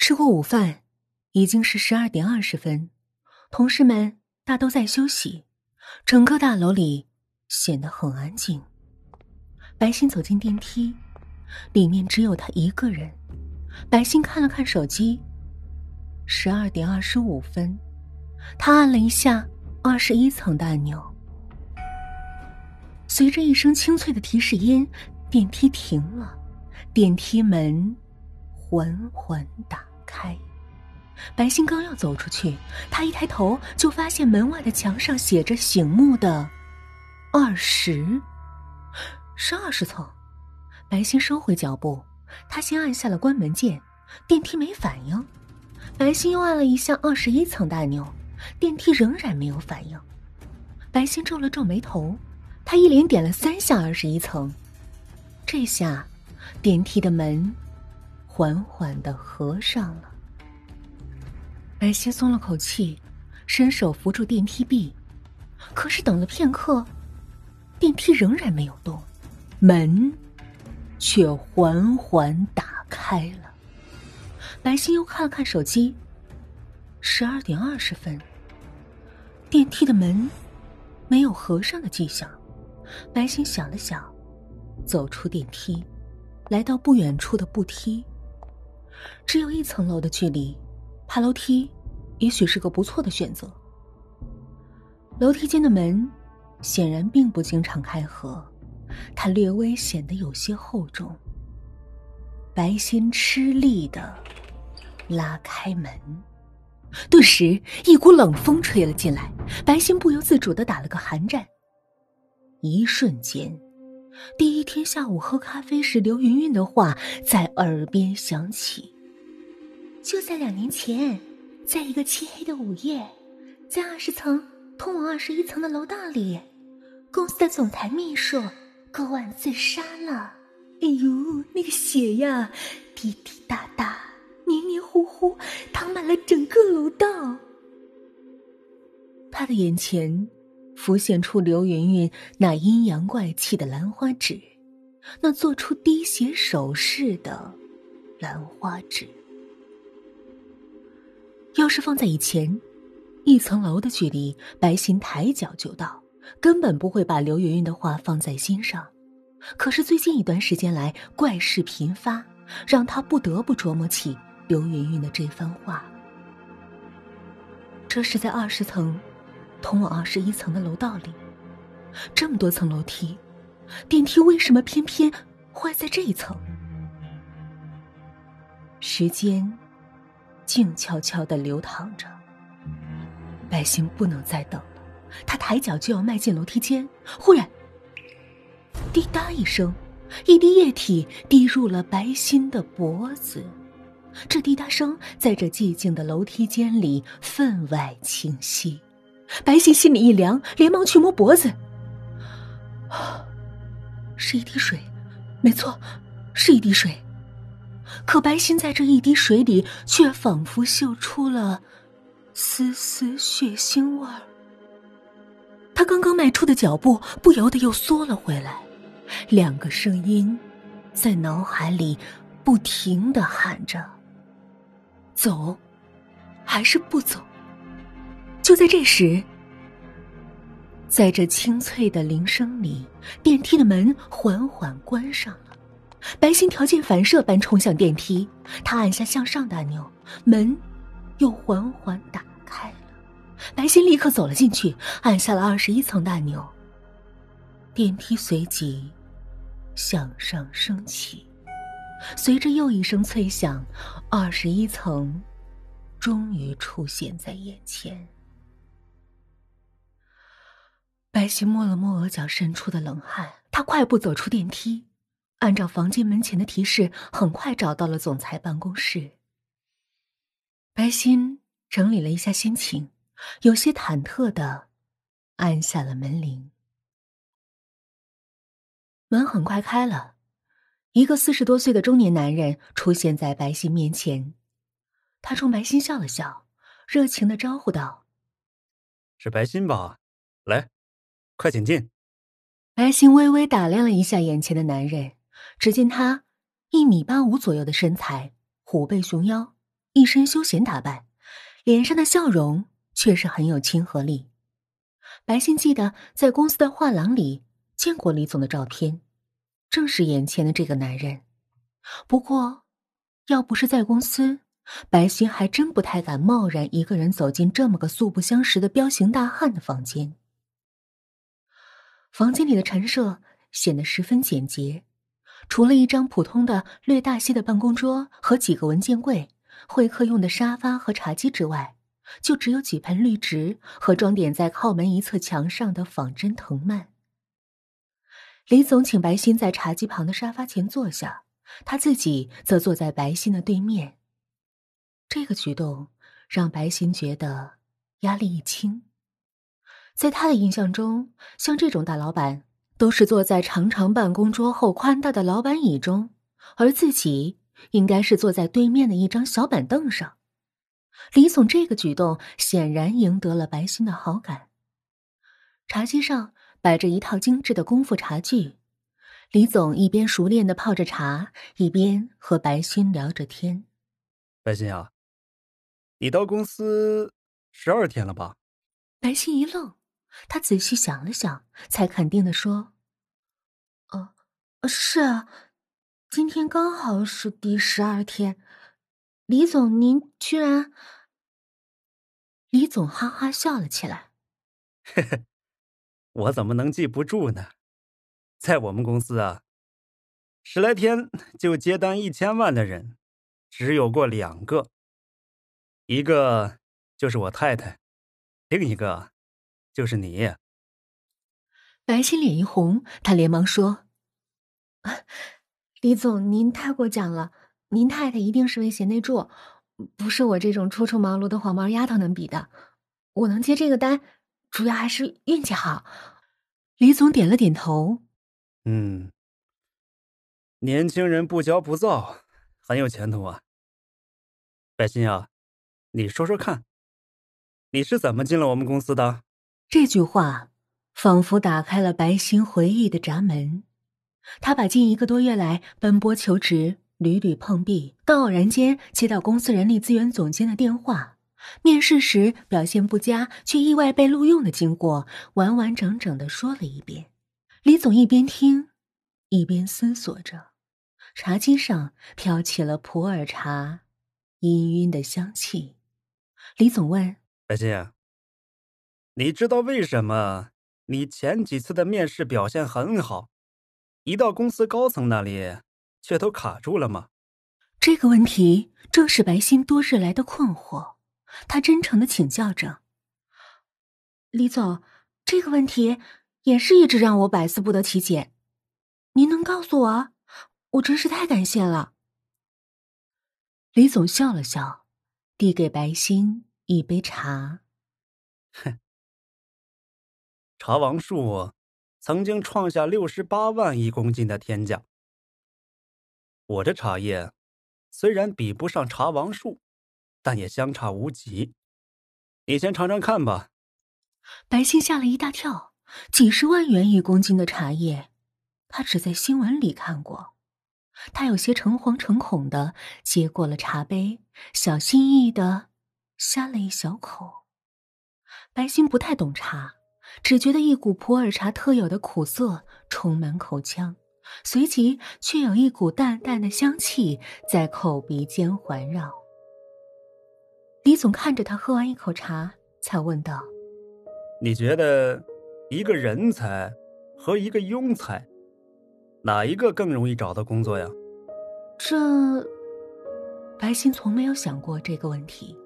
吃过午饭，已经是十二点二十分，同事们大都在休息，整个大楼里显得很安静。白昕走进电梯，里面只有他一个人。白昕看了看手机，十二点二十五分，他按了一下二十一层的按钮，随着一声清脆的提示音，电梯停了，电梯门缓缓打开。白昕刚要走出去，他一抬头就发现门外的墙上写着醒目的“二十”，是二十层。白昕收回脚步。他先按下了关门键，电梯没反应。白昕又按了一下二十一层的按钮，电梯仍然没有反应。白昕皱了皱眉头，他一连点了三下二十一层，这下电梯的门缓缓的合上了。白昕松了口气，伸手扶住电梯壁，可是等了片刻，电梯仍然没有动，门。却缓缓打开了。白昕又看了看手机，十二点二十分。电梯的门没有合上的迹象。白昕想了想，走出电梯，来到不远处的步梯。只有一层楼的距离，爬楼梯也许是个不错的选择。楼梯间的门显然并不经常开合。它略微显得有些厚重。白昕吃力的拉开门，顿时一股冷风吹了进来，白昕不由自主的打了个寒战。一瞬间，第一天下午喝咖啡时刘云云的话在耳边响起：“就在两年前，在一个漆黑的午夜，在二十层通往二十一层的楼道里，公司的总裁秘书。”割腕自杀了！哎呦，那个血呀，滴滴答答，黏黏糊糊，淌满了整个楼道。他的眼前浮现出刘云云那阴阳怪气的兰花指，那做出滴血手势的兰花指。要是放在以前，一层楼的距离，白昕抬脚就到。根本不会把刘云云的话放在心上，可是最近一段时间来怪事频发，让他不得不琢磨起刘云云的这番话。这是在二十层，通往二十一层的楼道里，这么多层楼梯，电梯为什么偏偏坏在这一层？时间静悄悄的流淌着，百姓不能再等了。他抬脚就要迈进楼梯间，忽然，滴答一声，一滴液体滴入了白心的脖子。这滴答声在这寂静的楼梯间里分外清晰。白心心里一凉，连忙去摸脖子，是一滴水，没错，是一滴水。可白昕在这一滴水里，却仿佛嗅出了丝丝血腥味儿。他刚刚迈出的脚步不由得又缩了回来，两个声音在脑海里不停的喊着：“走，还是不走？”就在这时，在这清脆的铃声里，电梯的门缓缓关上了。白昕条件反射般冲向电梯，他按下向上的按钮，门又缓缓打开了。白昕立刻走了进去，按下了二十一层的按钮。电梯随即向上升起，随着又一声脆响，二十一层终于出现在眼前。白昕摸了摸额角渗出的冷汗，他快步走出电梯，按照房间门前的提示，很快找到了总裁办公室。白昕整理了一下心情。有些忐忑的按下了门铃，门很快开了，一个四十多岁的中年男人出现在白昕面前，他冲白昕笑了笑，热情的招呼道：“是白昕吧？来，快请进。”白昕微微打量了一下眼前的男人，只见他一米八五左右的身材，虎背熊腰，一身休闲打扮，脸上的笑容却是很有亲和力。白昕记得在公司的画廊里见过李总的照片，正是眼前的这个男人。不过，要不是在公司，白昕还真不太敢贸然一个人走进这么个素不相识的彪形大汉的房间。房间里的陈设显得十分简洁，除了一张普通的、略大些的办公桌和几个文件柜、会客用的沙发和茶几之外，就只有几盆绿植和装点在靠门一侧墙上的仿真藤蔓。李总请白昕在茶几旁的沙发前坐下，他自己则坐在白昕的对面。这个举动让白昕觉得压力一轻。在他的印象中，像这种大老板都是坐在长长办公桌后宽大的老板椅中，而自己应该是坐在对面的一张小板凳上。李总这个举动显然赢得了白欣的好感。茶几上摆着一套精致的功夫茶具，李总一边熟练的泡着茶，一边和白欣聊着天。白欣啊，你到公司十二天了吧？白欣一愣。他仔细想了想，才肯定的说：“哦，是啊，今天刚好是第十二天。李总，您居然……”李总哈哈笑了起来：“嘿嘿，我怎么能记不住呢？在我们公司啊，十来天就接单一千万的人，只有过两个，一个就是我太太，另一个……”就是你，白心脸一红，他连忙说：“李总，您太过奖了，您太太一定是位贤内助，不是我这种初出茅庐的黄毛丫头能比的。我能接这个单，主要还是运气好。”李总点了点头：“嗯，年轻人不骄不躁，很有前途啊。白心啊，你说说看，你是怎么进了我们公司的？”这句话仿佛打开了白昕回忆的闸门。他把近一个多月来奔波求职、屡屡碰壁，到偶然间接到公司人力资源总监的电话，面试时表现不佳却意外被录用的经过，完完整整的说了一遍。李总一边听，一边思索着。茶几上飘起了普洱茶氤氲的香气。李总问：“白昕。”你知道为什么你前几次的面试表现很好，一到公司高层那里却都卡住了吗？这个问题正是白心多日来的困惑。他真诚的请教着李总：“这个问题也是一直让我百思不得其解，您能告诉我？我真是太感谢了。”李总笑了笑，递给白心一杯茶。哼。茶王树曾经创下六十八万一公斤的天价。我这茶叶虽然比不上茶王树，但也相差无几。你先尝尝看吧。白昕吓了一大跳，几十万元一公斤的茶叶，他只在新闻里看过。他有些诚惶诚恐的接过了茶杯，小心翼翼的呷了一小口。白昕不太懂茶。只觉得一股普洱茶特有的苦涩充满口腔，随即却有一股淡淡的香气在口鼻间环绕。李总看着他喝完一口茶，才问道：“你觉得一个人才和一个庸才，哪一个更容易找到工作呀？”这，白昕从没有想过这个问题。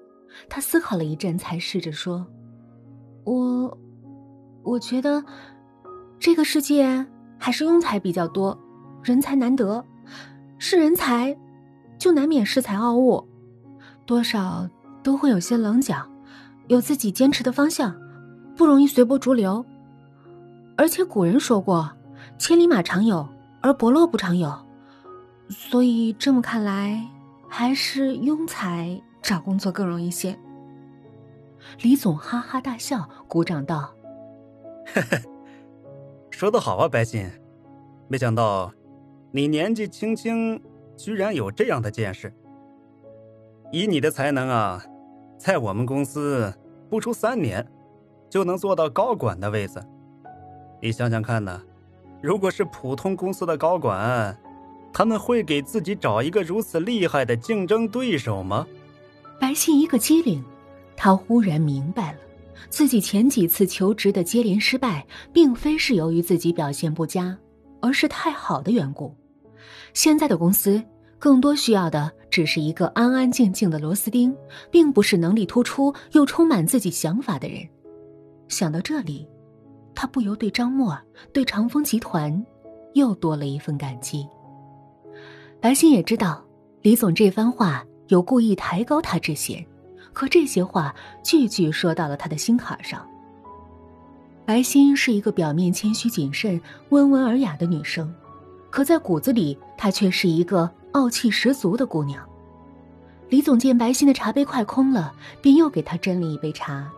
他思考了一阵，才试着说：“我。”我觉得，这个世界还是庸才比较多，人才难得。是人才，就难免恃才傲物，多少都会有些棱角，有自己坚持的方向，不容易随波逐流。而且古人说过：“千里马常有，而伯乐不常有。”所以这么看来，还是庸才找工作更容易些。李总哈哈大笑，鼓掌道。嘿嘿，说的好啊，白昕，没想到你年纪轻轻，居然有这样的见识。以你的才能啊，在我们公司不出三年，就能做到高管的位子。你想想看呢，如果是普通公司的高管，他们会给自己找一个如此厉害的竞争对手吗？白信一个机灵，他忽然明白了，自己前几次求职的接连失败，并非是由于自己表现不佳，而是太好的缘故。现在的公司。更多需要的只是一个安安静静的螺丝钉，并不是能力突出又充满自己想法的人。想到这里，他不由对张默、对长风集团又多了一份感激。白昕也知道李总这番话有故意抬高他之嫌，可这些话句句说到了他的心坎上。白昕是一个表面谦虚谨慎、温文尔雅的女生，可在骨子里，她却是一个。傲气十足的姑娘，李总见白昕的茶杯快空了，便又给她斟了一杯茶。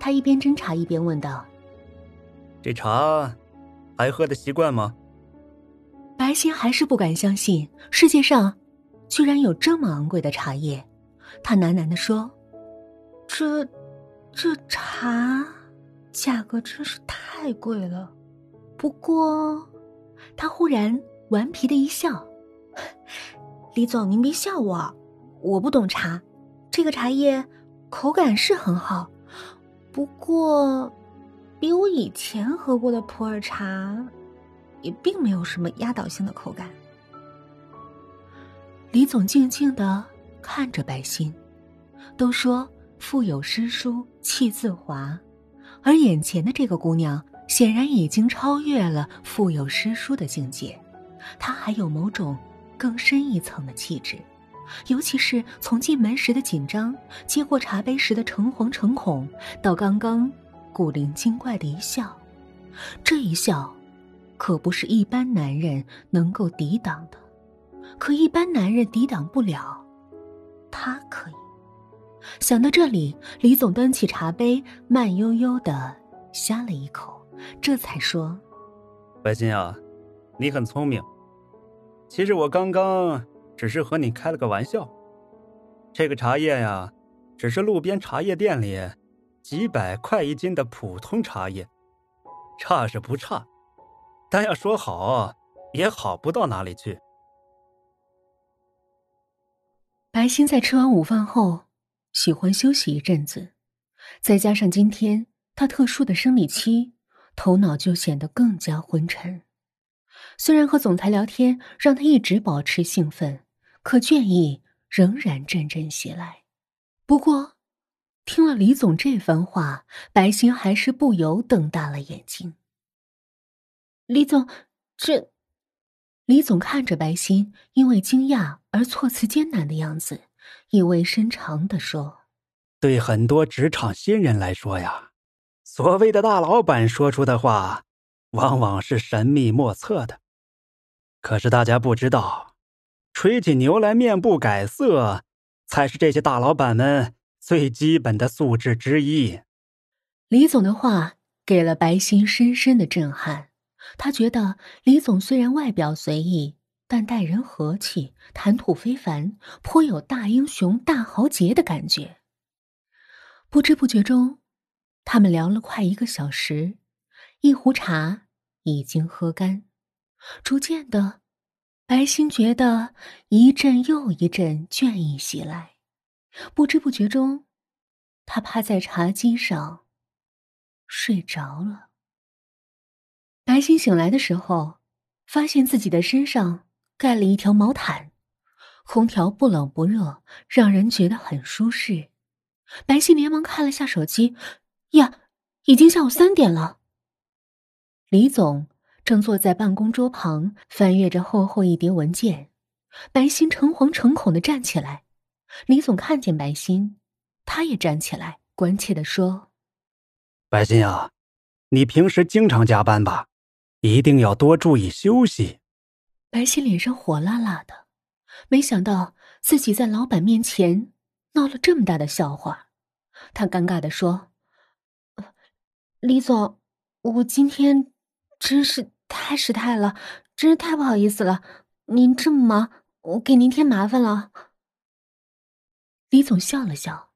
他一边斟茶一边问道：“这茶还喝的习惯吗？”白昕还是不敢相信世界上居然有这么昂贵的茶叶。她喃喃的说：“这这茶价格真是太贵了。不过，他忽然顽皮的一笑。”李总，您别笑我，我不懂茶。这个茶叶口感是很好，不过比我以前喝过的普洱茶也并没有什么压倒性的口感。李总静静的看着白心，都说腹有诗书气自华，而眼前的这个姑娘显然已经超越了腹有诗书的境界，她还有某种。更深一层的气质，尤其是从进门时的紧张，接过茶杯时的诚惶诚恐，到刚刚古灵精怪的一笑，这一笑，可不是一般男人能够抵挡的。可一般男人抵挡不了，他可以。想到这里，李总端起茶杯，慢悠悠的呷了一口，这才说：“白金啊，你很聪明。”其实我刚刚只是和你开了个玩笑，这个茶叶呀，只是路边茶叶店里几百块一斤的普通茶叶，差是不差，但要说好，也好不到哪里去。白昕在吃完午饭后，喜欢休息一阵子，再加上今天她特殊的生理期，头脑就显得更加昏沉。虽然和总裁聊天让他一直保持兴奋，可倦意仍然阵阵袭来。不过，听了李总这番话，白昕还是不由瞪大了眼睛。李总，这……李总看着白昕因为惊讶而措辞艰难的样子，意味深长的说：“对很多职场新人来说呀，所谓的大老板说出的话，往往是神秘莫测的。”可是大家不知道，吹起牛来面不改色，才是这些大老板们最基本的素质之一。李总的话给了白昕深深的震撼。他觉得李总虽然外表随意，但待人和气，谈吐非凡，颇有大英雄、大豪杰的感觉。不知不觉中，他们聊了快一个小时，一壶茶已经喝干。逐渐的，白昕觉得一阵又一阵倦意袭来，不知不觉中，他趴在茶几上睡着了。白昕醒来的时候，发现自己的身上盖了一条毛毯，空调不冷不热，让人觉得很舒适。白昕连忙看了下手机，呀，已经下午三点了。李总。正坐在办公桌旁，翻阅着厚厚一叠文件。白心诚惶诚恐的站起来。李总看见白心，他也站起来，关切的说：“白心啊，你平时经常加班吧？一定要多注意休息。”白昕脸上火辣辣的，没想到自己在老板面前闹了这么大的笑话。他尴尬的说：“李总，我今天真是……”太失态了，真是太不好意思了。您这么忙，我给您添麻烦了。李总笑了笑：“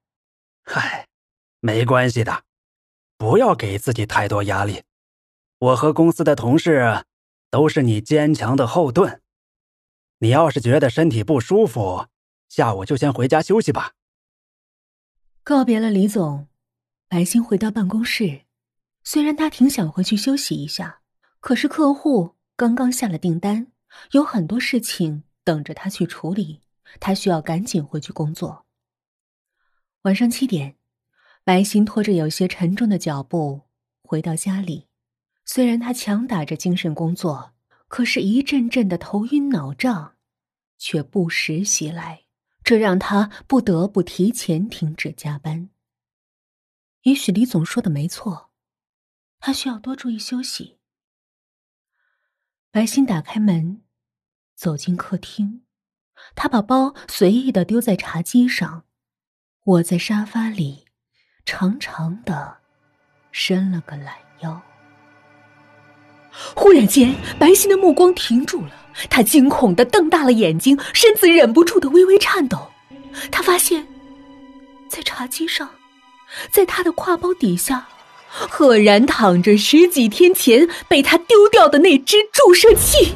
嗨，没关系的，不要给自己太多压力。我和公司的同事都是你坚强的后盾。你要是觉得身体不舒服，下午就先回家休息吧。”告别了李总，白欣回到办公室。虽然他挺想回去休息一下，可是客户刚刚下了订单，有很多事情等着他去处理，他需要赶紧回去工作。晚上七点，白欣拖着有些沉重的脚步回到家里。虽然他强打着精神工作，可是一阵阵的头晕脑胀却不时袭来，这让他不得不提前停止加班。也许李总说的没错。他需要多注意休息。白欣打开门，走进客厅，他把包随意的丢在茶几上，窝在沙发里，长长的伸了个懒腰。忽然间，白皙的目光停住了，他惊恐的瞪大了眼睛，身子忍不住的微微颤抖。他发现，在茶几上，在他的挎包底下。赫然躺着十几天前被他丢掉的那只注射器。